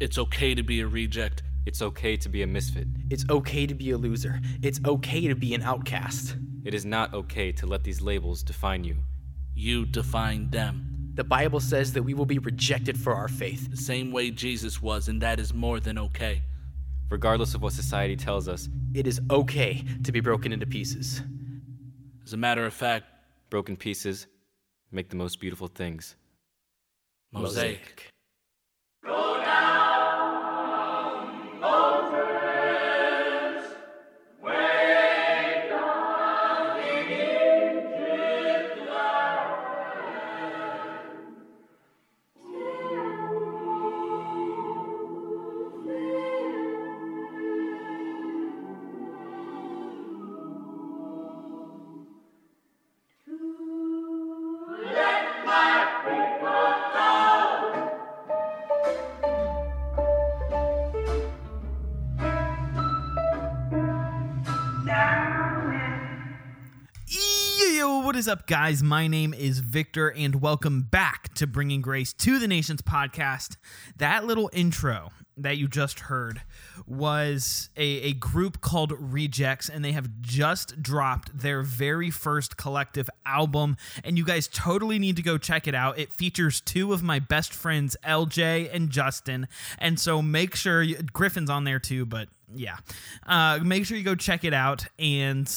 It's okay to be a reject. It's okay to be a misfit. It's okay to be a loser. It's okay to be an outcast. It is not okay to let these labels define you. You define them. The Bible says that we will be rejected for our faith. The same way Jesus was, and that is more than okay. Regardless of what society tells us, It is okay to be broken into pieces. As a matter of fact, broken pieces make the most beautiful things. Mosaic. Yo, up, guys? My name is Victor, and welcome back to Bringing Grace to the Nations podcast. That little intro that you just heard was a, a group called Rejects, and they have just dropped their very first collective album. And you guys totally need to go check it out. It features two of my best friends, LJ and Justin. And so make sure you, Griffin's on there too, but yeah. Uh, make sure you go check it out, and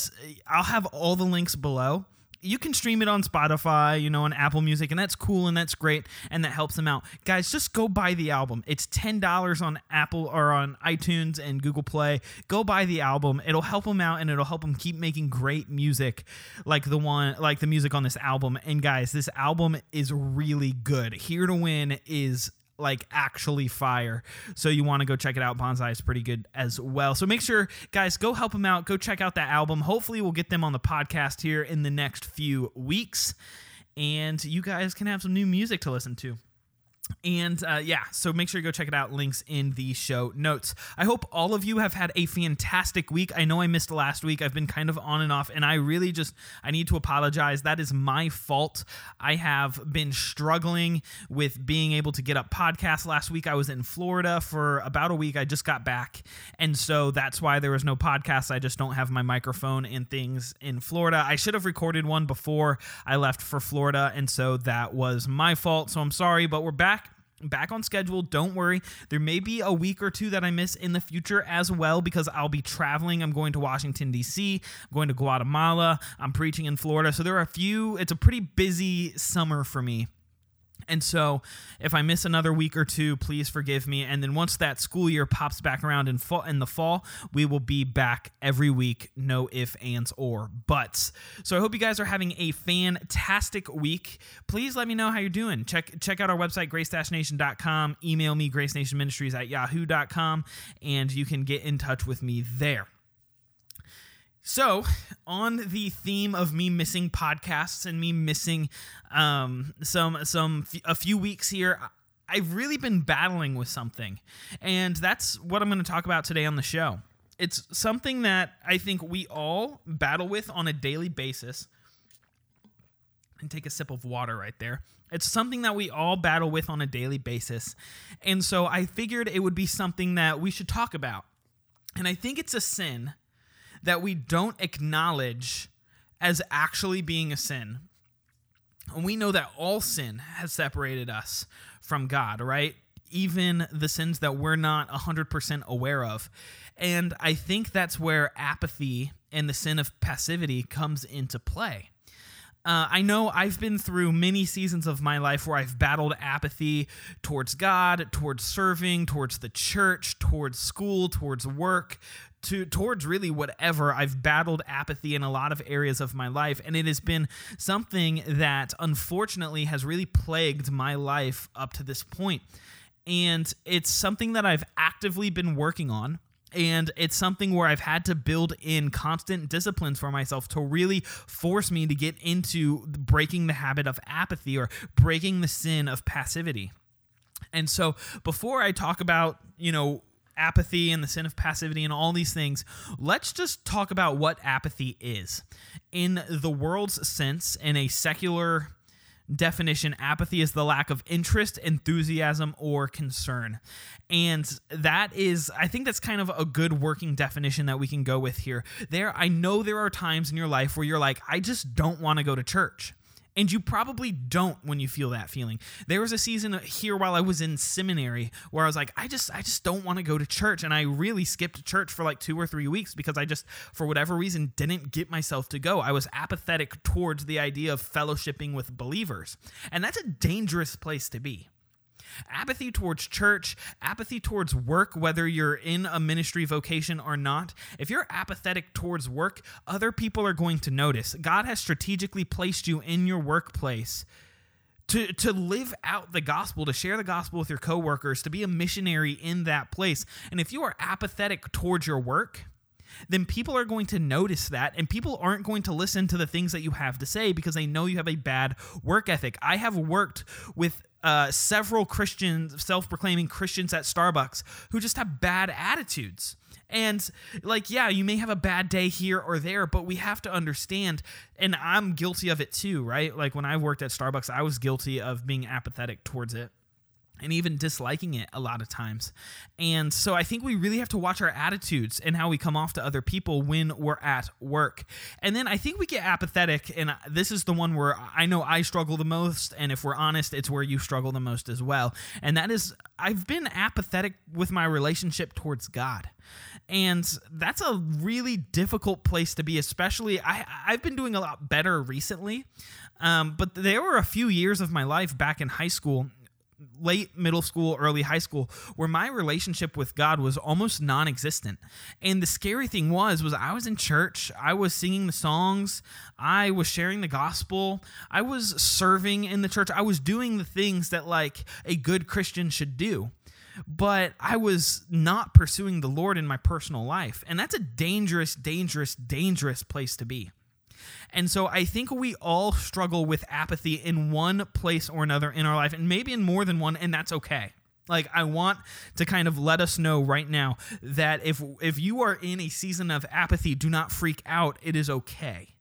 I'll have all the links below. You can stream it on Spotify, you know, on Apple Music, and that's cool and that's great, and that helps them out. Guys, just go buy the album. It's ten dollars on Apple or on iTunes and Google Play. Go buy the album. It'll help them out, and it'll help them keep making great music, like the one, like the music on this album. And guys, this album is really good. Here to Win is like actually fire. So you want to go check it out. Bonsai is pretty good as well. So make sure, guys, go help them out. Go check out that album. Hopefully, we'll get them on the podcast here in the next few weeks. And you guys can have some new music to listen to. And uh, yeah, so make sure you go check it out. Links in the show notes. I hope all of you have had a fantastic week. I know I missed last week. I've been kind of on and off, and I really just I need to apologize. That is my fault. I have been struggling with being able to get up podcasts. Last week I was in Florida for about a week. I just got back, and so that's why there was no podcast. I just don't have my microphone and things in Florida. I should have recorded one before I left for Florida, and so that was my fault. So I'm sorry, but we're back back on schedule. Don't worry. There may be a week or two that I miss in the future as well because I'll be traveling. I'm going to Washington, D.C., I'm going to Guatemala. I'm preaching in Florida. So there are a few, it's a pretty busy summer for me. And so, if I miss another week or two, please forgive me. And then once that school year pops back around in fall in the fall, we will be back every week, no if, ands, or buts. So I hope you guys are having a fantastic week. Please let me know how you're doing. Check check out our website, grace-nation.com. Email me, gracenationministries at yahoo.com, and you can get in touch with me there. So, on the theme of me missing podcasts and me missing um, some some a few weeks here, I've really been battling with something, and that's what I'm going to talk about today on the show. It's something that I think we all battle with on a daily basis. And take a sip of water right there. It's something that we all battle with on a daily basis. And so I figured it would be something that we should talk about. And I think it's a sin that we don't acknowledge as actually being a sin. And we know that all sin has separated us from God, right? Even the sins that we're not 100% aware of. And I think that's where apathy and the sin of passivity comes into play. Uh, I know I've been through many seasons of my life where I've battled apathy towards God, towards serving, towards the church, towards school, towards work, to towards really whatever. I've battled apathy in a lot of areas of my life, and it has been something that unfortunately has really plagued my life up to this point. And it's something that I've actively been working on and it's something where I've had to build in constant disciplines for myself to really force me to get into breaking the habit of apathy or breaking the sin of passivity. And so before I talk about, you know, apathy and the sin of passivity and all these things, let's just talk about what apathy is. In the world's sense, in a secular definition, apathy is the lack of interest, enthusiasm, or concern. And that is, I think that's kind of a good working definition that we can go with here. There, I know there are times in your life where you're like, I just don't want to go to church. And you probably don't when you feel that feeling. There was a season here while I was in seminary where I was like, I just I just don't want to go to church. And I really skipped church for like two or three weeks because I just, for whatever reason, didn't get myself to go. I was apathetic towards the idea of fellowshipping with believers. And that's a dangerous place to be apathy towards church, apathy towards work, whether you're in a ministry vocation or not. If you're apathetic towards work, other people are going to notice. God has strategically placed you in your workplace. To, to live out the gospel, to share the gospel with your coworkers, to be a missionary in that place. And if you are apathetic towards your work, then people are going to notice that and people aren't going to listen to the things that you have to say because they know you have a bad work ethic. I have worked with uh, several Christians, self proclaiming Christians at Starbucks, who just have bad attitudes. And, like, yeah, you may have a bad day here or there, but we have to understand, and I'm guilty of it too, right? Like, when I worked at Starbucks, I was guilty of being apathetic towards it and even disliking it a lot of times. And so I think we really have to watch our attitudes and how we come off to other people when we're at work. And then I think we get apathetic, and this is the one where I know I struggle the most. And if we're honest, it's where you struggle the most as well. And that is, I've been apathetic with my relationship towards God. And that's a really difficult place to be, especially I, I've been doing a lot better recently. Um, but there were a few years of my life back in high school late middle school, early high school, where my relationship with God was almost non-existent. And the scary thing was was I was in church, I was singing the songs, I was sharing the gospel, I was serving in the church, I was doing the things that like a good Christian should do. But I was not pursuing the Lord in my personal life. And that's a dangerous, dangerous, dangerous place to be. And so I think we all struggle with apathy in one place or another in our life, and maybe in more than one, and that's okay. Like I want to kind of let us know right now that if if you are in a season of apathy, do not freak out. It is okay.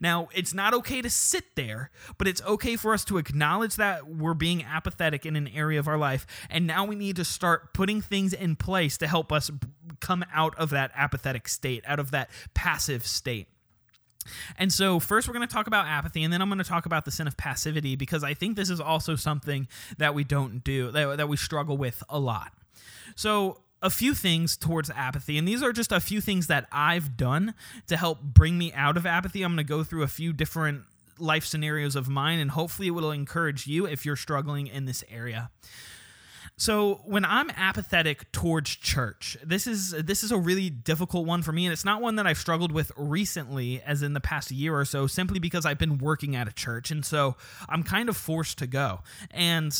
Now, it's not okay to sit there, but it's okay for us to acknowledge that we're being apathetic in an area of our life. And now we need to start putting things in place to help us come out of that apathetic state, out of that passive state. And so, first, we're going to talk about apathy, and then I'm going to talk about the sin of passivity because I think this is also something that we don't do, that, that we struggle with a lot. So, a few things towards apathy, and these are just a few things that I've done to help bring me out of apathy. I'm going to go through a few different life scenarios of mine, and hopefully, it will encourage you if you're struggling in this area. So when I'm apathetic towards church, this is this is a really difficult one for me and it's not one that I've struggled with recently as in the past year or so simply because I've been working at a church and so I'm kind of forced to go. And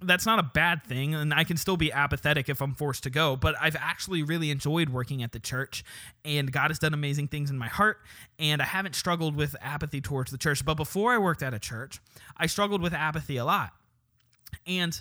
that's not a bad thing and I can still be apathetic if I'm forced to go, but I've actually really enjoyed working at the church and God has done amazing things in my heart and I haven't struggled with apathy towards the church. But before I worked at a church, I struggled with apathy a lot. And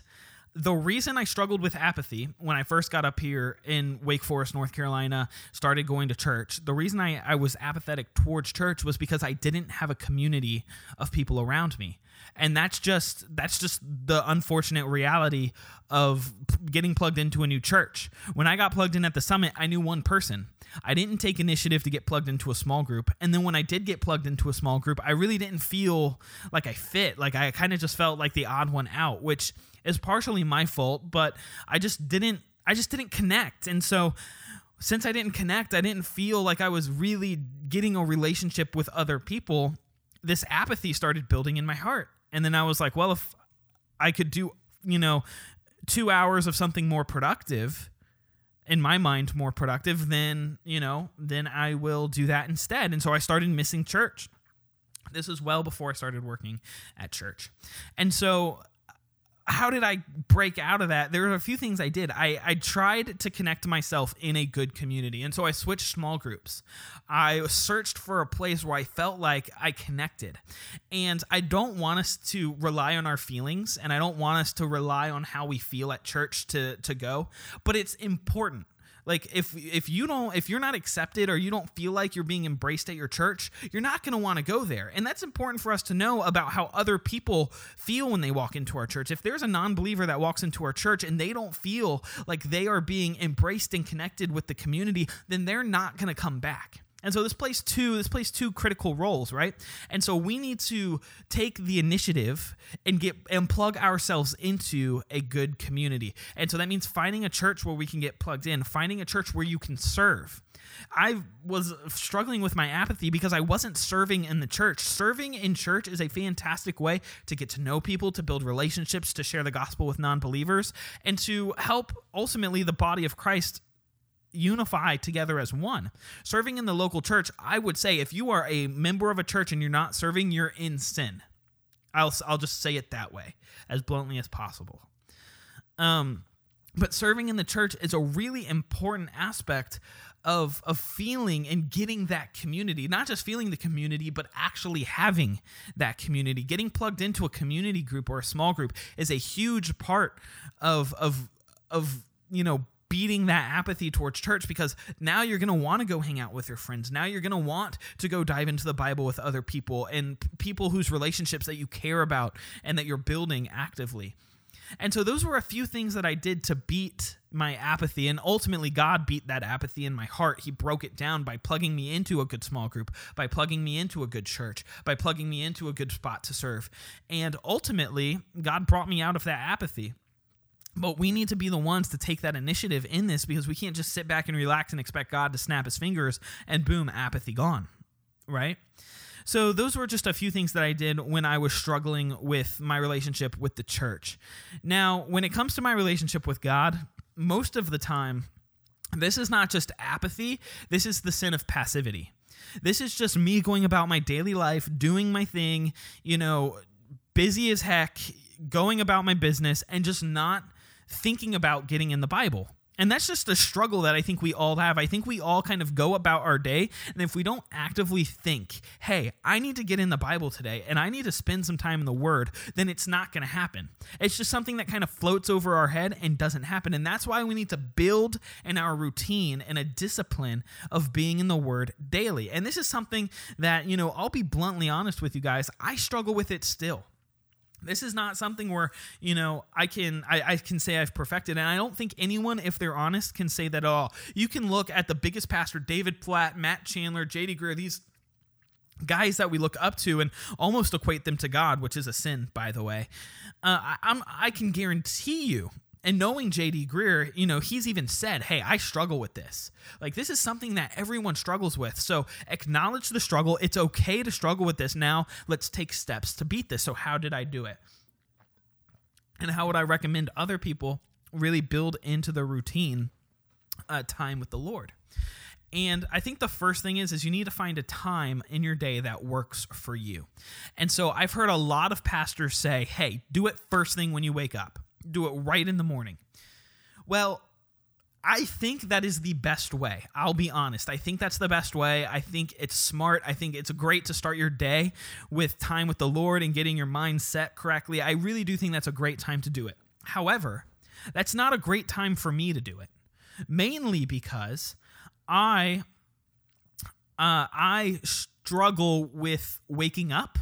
the reason I struggled with apathy when I first got up here in Wake Forest, North Carolina, started going to church, the reason I, I was apathetic towards church was because I didn't have a community of people around me. And that's just that's just the unfortunate reality of getting plugged into a new church. When I got plugged in at the summit, I knew one person. I didn't take initiative to get plugged into a small group. And then when I did get plugged into a small group, I really didn't feel like I fit. Like I kind of just felt like the odd one out, which is partially my fault, but I just didn't I just didn't connect. And so since I didn't connect, I didn't feel like I was really getting a relationship with other people. This apathy started building in my heart. And then I was like, well, if I could do, you know, 2 hours of something more productive, in my mind more productive, then, you know, then I will do that instead. And so I started missing church. This was well before I started working at church. And so how did I break out of that? There were a few things I did. I, I tried to connect myself in a good community. And so I switched small groups. I searched for a place where I felt like I connected. And I don't want us to rely on our feelings and I don't want us to rely on how we feel at church to, to go, but it's important Like if if you don't if you're not accepted or you don't feel like you're being embraced at your church, you're not going to want to go there. And that's important for us to know about how other people feel when they walk into our church. If there's a non-believer that walks into our church and they don't feel like they are being embraced and connected with the community, then they're not going to come back. And so this plays two this plays two critical roles, right? And so we need to take the initiative and get and plug ourselves into a good community. And so that means finding a church where we can get plugged in, finding a church where you can serve. I was struggling with my apathy because I wasn't serving in the church. Serving in church is a fantastic way to get to know people, to build relationships, to share the gospel with non believers, and to help ultimately the body of Christ unify together as one. Serving in the local church, I would say if you are a member of a church and you're not serving, you're in sin. I'll I'll just say it that way as bluntly as possible. Um but serving in the church is a really important aspect of of feeling and getting that community not just feeling the community but actually having that community getting plugged into a community group or a small group is a huge part of of of you know beating that apathy towards church because now you're going to want to go hang out with your friends. Now you're going to want to go dive into the Bible with other people and people whose relationships that you care about and that you're building actively. And so those were a few things that I did to beat my apathy. And ultimately, God beat that apathy in my heart. He broke it down by plugging me into a good small group, by plugging me into a good church, by plugging me into a good spot to serve. And ultimately, God brought me out of that apathy. But we need to be the ones to take that initiative in this because we can't just sit back and relax and expect God to snap his fingers and boom, apathy gone. Right? So, those were just a few things that I did when I was struggling with my relationship with the church. Now, when it comes to my relationship with God, most of the time, this is not just apathy, this is the sin of passivity. This is just me going about my daily life, doing my thing, you know, busy as heck, going about my business, and just not thinking about getting in the Bible. And that's just a struggle that I think we all have. I think we all kind of go about our day, and if we don't actively think, hey, I need to get in the Bible today and I need to spend some time in the Word, then it's not going to happen. It's just something that kind of floats over our head and doesn't happen. And that's why we need to build in our routine and a discipline of being in the Word daily. And this is something that, you know, I'll be bluntly honest with you guys, I struggle with it still this is not something where you know i can I, I, can say i've perfected and i don't think anyone if they're honest can say that at all. You can look at the biggest pastor david platt matt chandler jd greear these guys that we look up to and almost equate them to god which is a sin by the way. Uh, I, I'm, I can guarantee you and knowing JD Greear, you know, he's even said, Hey, I struggle with this. Like, this is something that everyone struggles with. So acknowledge the struggle. It's okay to struggle with this. Now, let's take steps to beat this. So, how did I do it? And how would I recommend other people really build into the routine uh, time with the Lord? And I think the first thing is is you need to find a time in your day that works for you. And so I've heard a lot of pastors say, "Hey, do it first thing when you wake up." Do it right in the morning. Well, I think that is the best way. I'll be honest. I think that's the best way. I think it's smart. I think it's great to start your day with time with the Lord and getting your mind set correctly. I really do think that's a great time to do it. However, that's not a great time for me to do it. Mainly because I uh, I struggle with waking up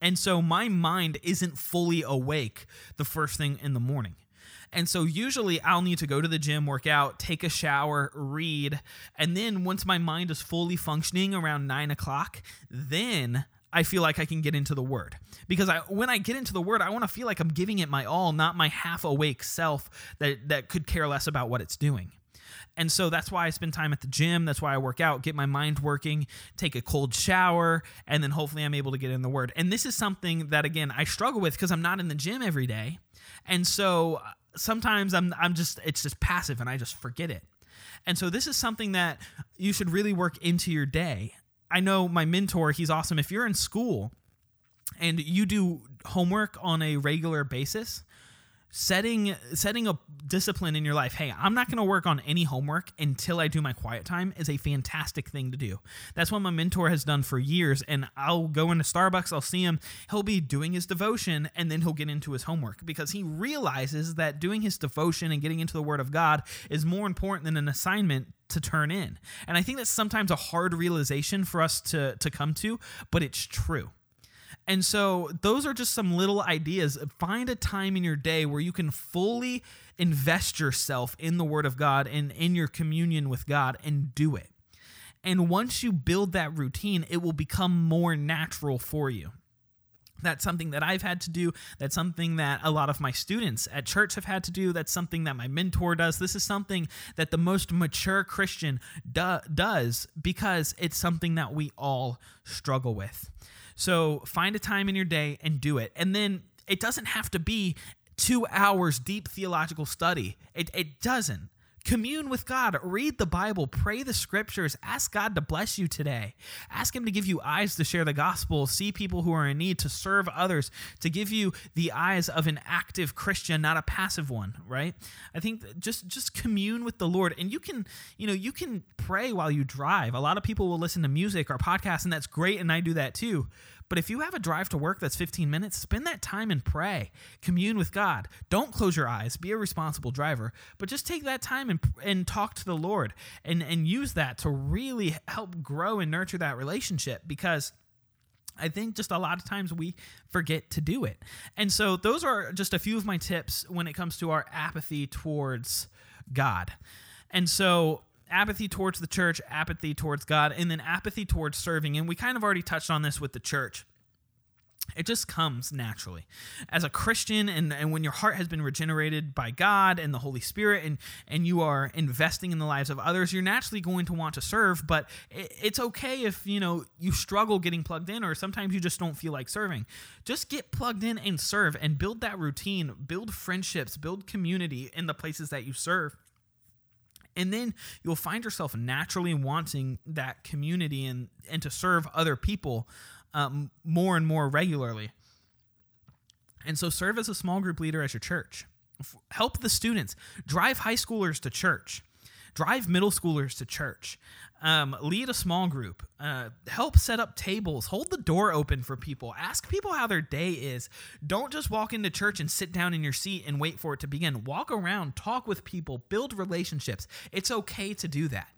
and so my mind isn't fully awake the first thing in the morning. And so usually I'll need to go to the gym, work out, take a shower, read. And then once my mind is fully functioning around nine o'clock, then I feel like I can get into the word. Because I when I get into the word, I want to feel like I'm giving it my all, not my half awake self that, that could care less about what it's doing. And so that's why I spend time at the gym. That's why I work out, get my mind working, take a cold shower, and then hopefully I'm able to get in the word. And this is something that again I struggle with because I'm not in the gym every day. And so uh, sometimes I'm I'm just it's just passive and I just forget it. And so this is something that you should really work into your day. I know my mentor, he's awesome. If you're in school and you do homework on a regular basis, setting setting a discipline in your life. Hey i'm not going to work on any homework until i do my quiet time is a fantastic thing to do. That's what my mentor has done for years and i'll go into starbucks i'll see him he'll be doing his devotion and then he'll get into his homework because he realizes that doing his devotion and getting into the word of god is more important than an assignment to turn in. And i think that's sometimes a hard realization for us to to come to but it's true and so those are just some little ideas. Find a time in your day where you can fully invest yourself in the Word of God and in your communion with God and do it. And once you build that routine, it will become more natural for you. That's something that I've had to do. That's something that a lot of my students at church have had to do. That's something that my mentor does. This is something that the most mature Christian do- does because it's something that we all struggle with. So find a time in your day and do it. And then it doesn't have to be two hours deep theological study, it, it doesn't. Commune with God, read the Bible, pray the scriptures, ask God to bless you today. Ask Him to give you eyes to share the gospel, see people who are in need, to serve others, to give you the eyes of an active Christian, not a passive one, right? I think just just commune with the Lord. And you can, you know, you can pray while you drive. A lot of people will listen to music or podcasts, and that's great, and I do that too. But if you have a drive to work that's 15 minutes, spend that time and pray. Commune with God. Don't close your eyes. Be a responsible driver, but just take that time and, and talk to the Lord and, and use that to really help grow and nurture that relationship because. I think just a lot of times we forget to do it. And so those are just a few of my tips when it comes to our apathy towards God. And so apathy towards the church, apathy towards God, and then apathy towards serving. And we kind of already touched on this with the church. It just comes naturally. As a Christian, and, and when your heart has been regenerated by God and the Holy Spirit, and, and you are investing in the lives of others, you're naturally going to want to serve. But it, it's okay if you know you struggle getting plugged in, or sometimes you just don't feel like serving. Just get plugged in and serve, and build that routine, build friendships, build community in the places that you serve and then you'll find yourself naturally wanting that community and and to serve other people um, more and more regularly. And so serve as a small group leader at your church. Help the students. Drive high schoolers to church drive middle schoolers to church um, lead a small group uh, help set up tables hold the door open for people ask people how their day is. Don't just walk into church and sit down in your seat and wait for it to begin. Walk around talk with people build relationships. It's okay to do that.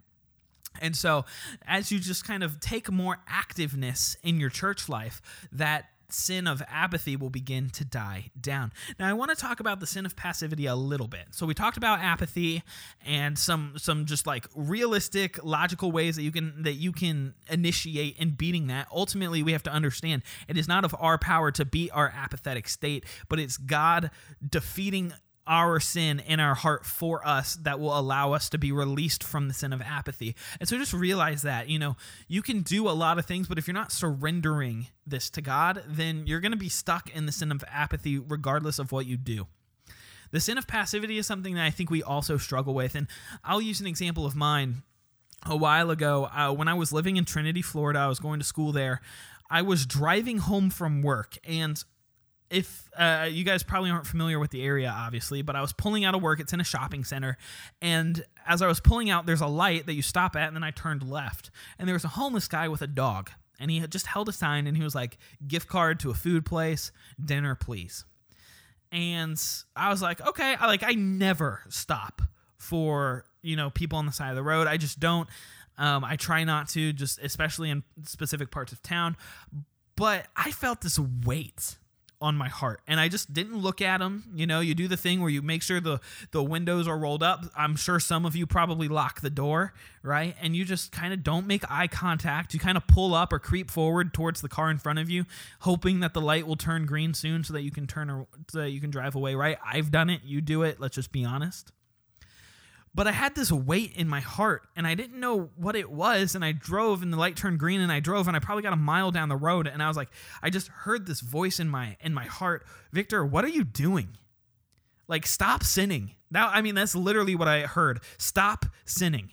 And so, as you just kind of take more activeness in your church life, that sin of apathy will begin to die down. Now I want to talk about the sin of passivity a little bit. So we talked about apathy and some some just like realistic logical ways that you can that you can initiate in beating that. Ultimately we have to understand it is not of our power to beat our apathetic state, but it's God defeating our sin in our heart for us that will allow us to be released from the sin of apathy. And so just realize that, you know, you can do a lot of things, but if you're not surrendering this to God, then you're going to be stuck in the sin of apathy regardless of what you do. The sin of passivity is something that I think we also struggle with. And I'll use an example of mine. A while ago, uh, when I was living in Trinity, Florida, I was going to school there. I was driving home from work and if uh, you guys probably aren't familiar with the area, obviously, but I was pulling out of work. It's in a shopping center. And as I was pulling out, there's a light that you stop at, and then I turned left. And there was a homeless guy with a dog. And he had just held a sign, and he was like, gift card to a food place, dinner, please. And I was like, okay, I like I never stop for, you know, people on the side of the road. I just don't. Um, I try not to, just especially in specific parts of town. But I felt this weight on my heart. And i just didn't look at them you know you do the thing where you make sure the the windows are rolled up. I'm sure some of you probably lock the door right? And you just kind of don't make eye contact. You kind of pull up or creep forward towards the car in front of you hoping that the light will turn green soon so that you can turn or so that you can drive away right? I've done it. You do it. Let's just be honest but I had this weight in my heart and I didn't know what it was. And I drove and the light turned green and I drove and I probably got a mile down the road. And I was like, I just heard this voice in my in my heart, Victor, what are you doing? Like, stop sinning. Now, I mean, that's literally what I heard. Stop sinning.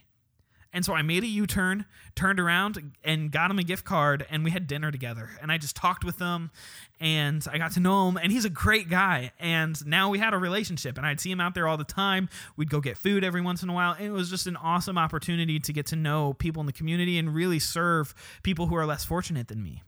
And so I made a U turn, turned around, and got him a gift card, and we had dinner together. And I just talked with him, and I got to know him, and he's a great guy. And now we had a relationship, and I'd see him out there all the time. We'd go get food every once in a while, and it was just an awesome opportunity to get to know people in the community and really serve people who are less fortunate than me.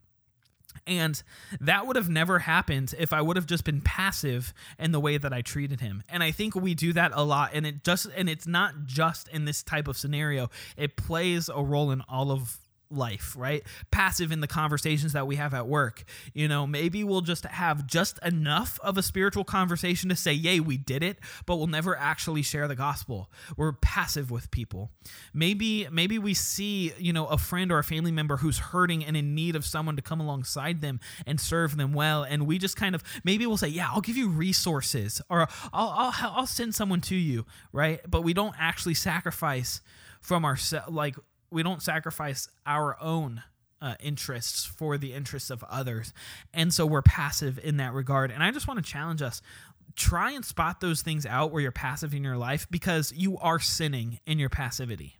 And that would have never happened if I would have just been passive in the way that I treated him. And I think we do that a lot. And it just and it's not just in this type of scenario. It plays a role in all of life, right? Passive in the conversations that we have at work. You know, maybe we'll just have just enough of a spiritual conversation to say, yay, we did it, but we'll never actually share the gospel. We're passive with people. Maybe, maybe we see, you know, a friend or a family member who's hurting and in need of someone to come alongside them and serve them well. And we just kind of, maybe we'll say, yeah, I'll give you resources or I'll, I'll, I'll send someone to you, right? But we don't actually sacrifice from our like we don't sacrifice our own uh, interests for the interests of others. And so we're passive in that regard. And I just want to challenge us try and spot those things out where you're passive in your life because you are sinning in your passivity.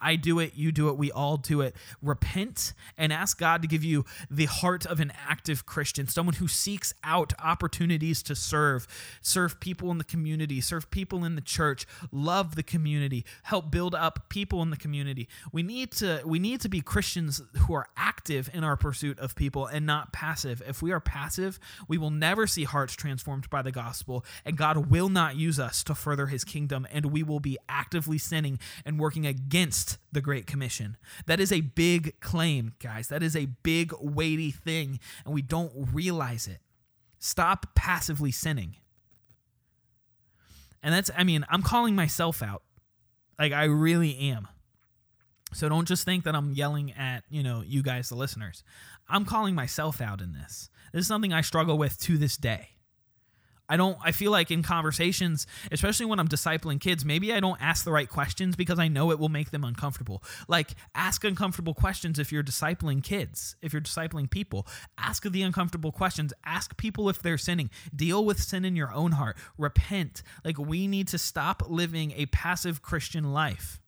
I do it, you do it, we all do it. Repent and ask God to give you the heart of an active Christian, someone who seeks out opportunities to serve, serve people in the community, serve people in the church, love the community, help build up people in the community. We need to we need to be Christians who are active in our pursuit of people and not passive. If we are passive, we will never see hearts transformed by the gospel, and God will not use us to further his kingdom, and we will be actively sinning and working against the Great Commission. That is a big claim, guys. That is a big, weighty thing, and we don't realize it. Stop passively sinning. And that's, I mean, I'm calling myself out. Like, I really am. So don't just think that I'm yelling at, you know, you guys, the listeners. I'm calling myself out in this. This is something I struggle with to this day. I don't I feel like in conversations, especially when I'm discipling kids, maybe I don't ask the right questions because I know it will make them uncomfortable. Like ask uncomfortable questions if you're discipling kids, if you're discipling people. Ask the uncomfortable questions. Ask people if they're sinning. Deal with sin in your own heart. Repent. Like we need to stop living a passive Christian life.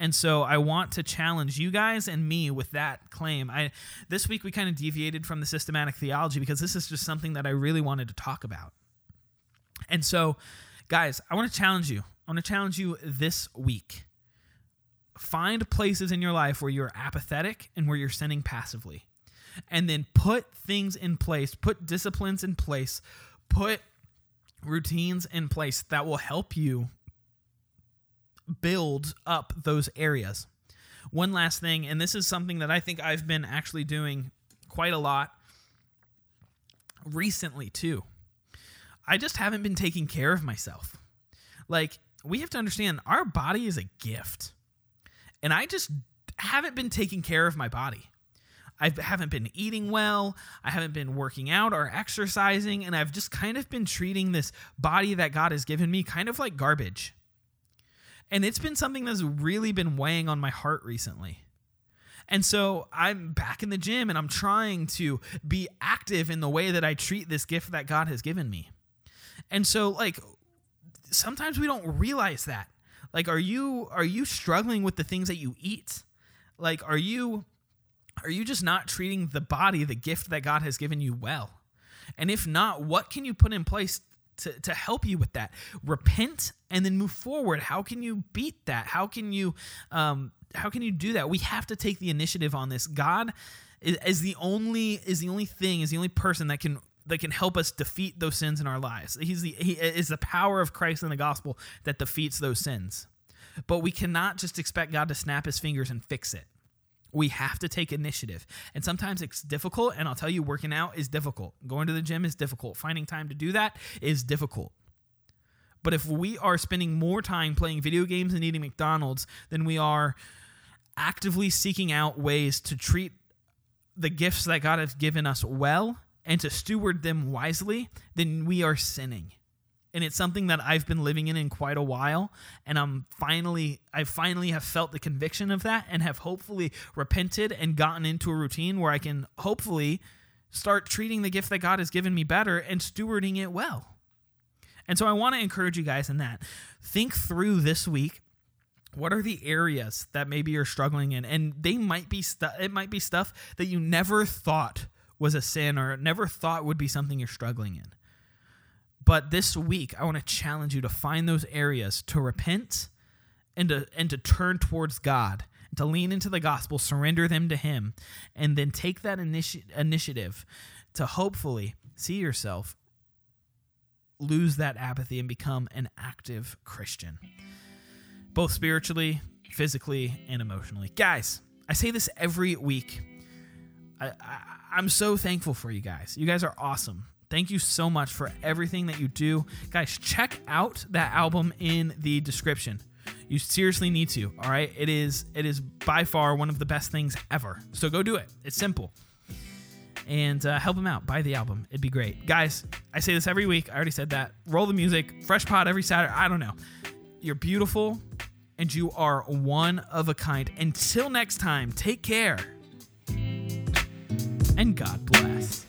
And so I want to challenge you guys and me with that claim. I this week we kind of deviated from the systematic theology because this is just something that I really wanted to talk about. And so, guys, I want to challenge you. I want to challenge you this week. Find places in your life where you're apathetic and where you're sinning passively. And then put things in place, put disciplines in place, put routines in place that will help you build up those areas. One last thing, and this is something that I think I've been actually doing quite a lot recently too. I just haven't been taking care of myself. Like, we have to understand our body is a gift. And I just haven't been taking care of my body. I haven't been eating well. I haven't been working out or exercising. And I've just kind of been treating this body that God has given me kind of like garbage. And it's been something that's really been weighing on my heart recently. And so I'm back in the gym and I'm trying to be active in the way that I treat this gift that God has given me. And so like sometimes we don't realize that. Like are you are you struggling with the things that you eat? Like are you are you just not treating the body, the gift that God has given you well? And if not, what can you put in place to, to help you with that. Repent and then move forward. How can you beat that? How can you um, how can you do that? We have to take the initiative on this. God is, is the only is the only thing is the only person that can that can help us defeat those sins in our lives. He's the he is the power of Christ in the gospel that defeats those sins. But we cannot just expect God to snap his fingers and fix it. We have to take initiative. And sometimes it's difficult. And I'll tell you, working out is difficult. Going to the gym is difficult. Finding time to do that is difficult. But if we are spending more time playing video games and eating McDonald's than we are actively seeking out ways to treat the gifts that God has given us well and to steward them wisely, then we are sinning and it's something that I've been living in in quite a while and I'm finally I finally have felt the conviction of that and have hopefully repented and gotten into a routine where I can hopefully start treating the gift that God has given me better and stewarding it well. And so I want to encourage you guys in that. Think through this week What are the areas that maybe you're struggling in? And they might be stuff it might be stuff that you never thought was a sin or never thought would be something you're struggling in. But this week, I want to challenge you to find those areas to repent and to and to turn towards God, to lean into the gospel, surrender them to Him, and then take that initi- initiative to hopefully see yourself lose that apathy and become an active Christian, both spiritually, physically, and emotionally. Guys, I say this every week. I, I, I'm so thankful for you guys. You guys are awesome. Thank you so much for everything that you do. Guys, check out that album in the description. You seriously need to, all right? It is it is by far one of the best things ever. So go do it. It's simple. And uh, help him out. Buy the album. It'd be great. Guys, I say this every week. I already said that. Roll the music. Fresh pod every Saturday. I don't know. You're beautiful and you are one of a kind. Until next time, take care. And God bless.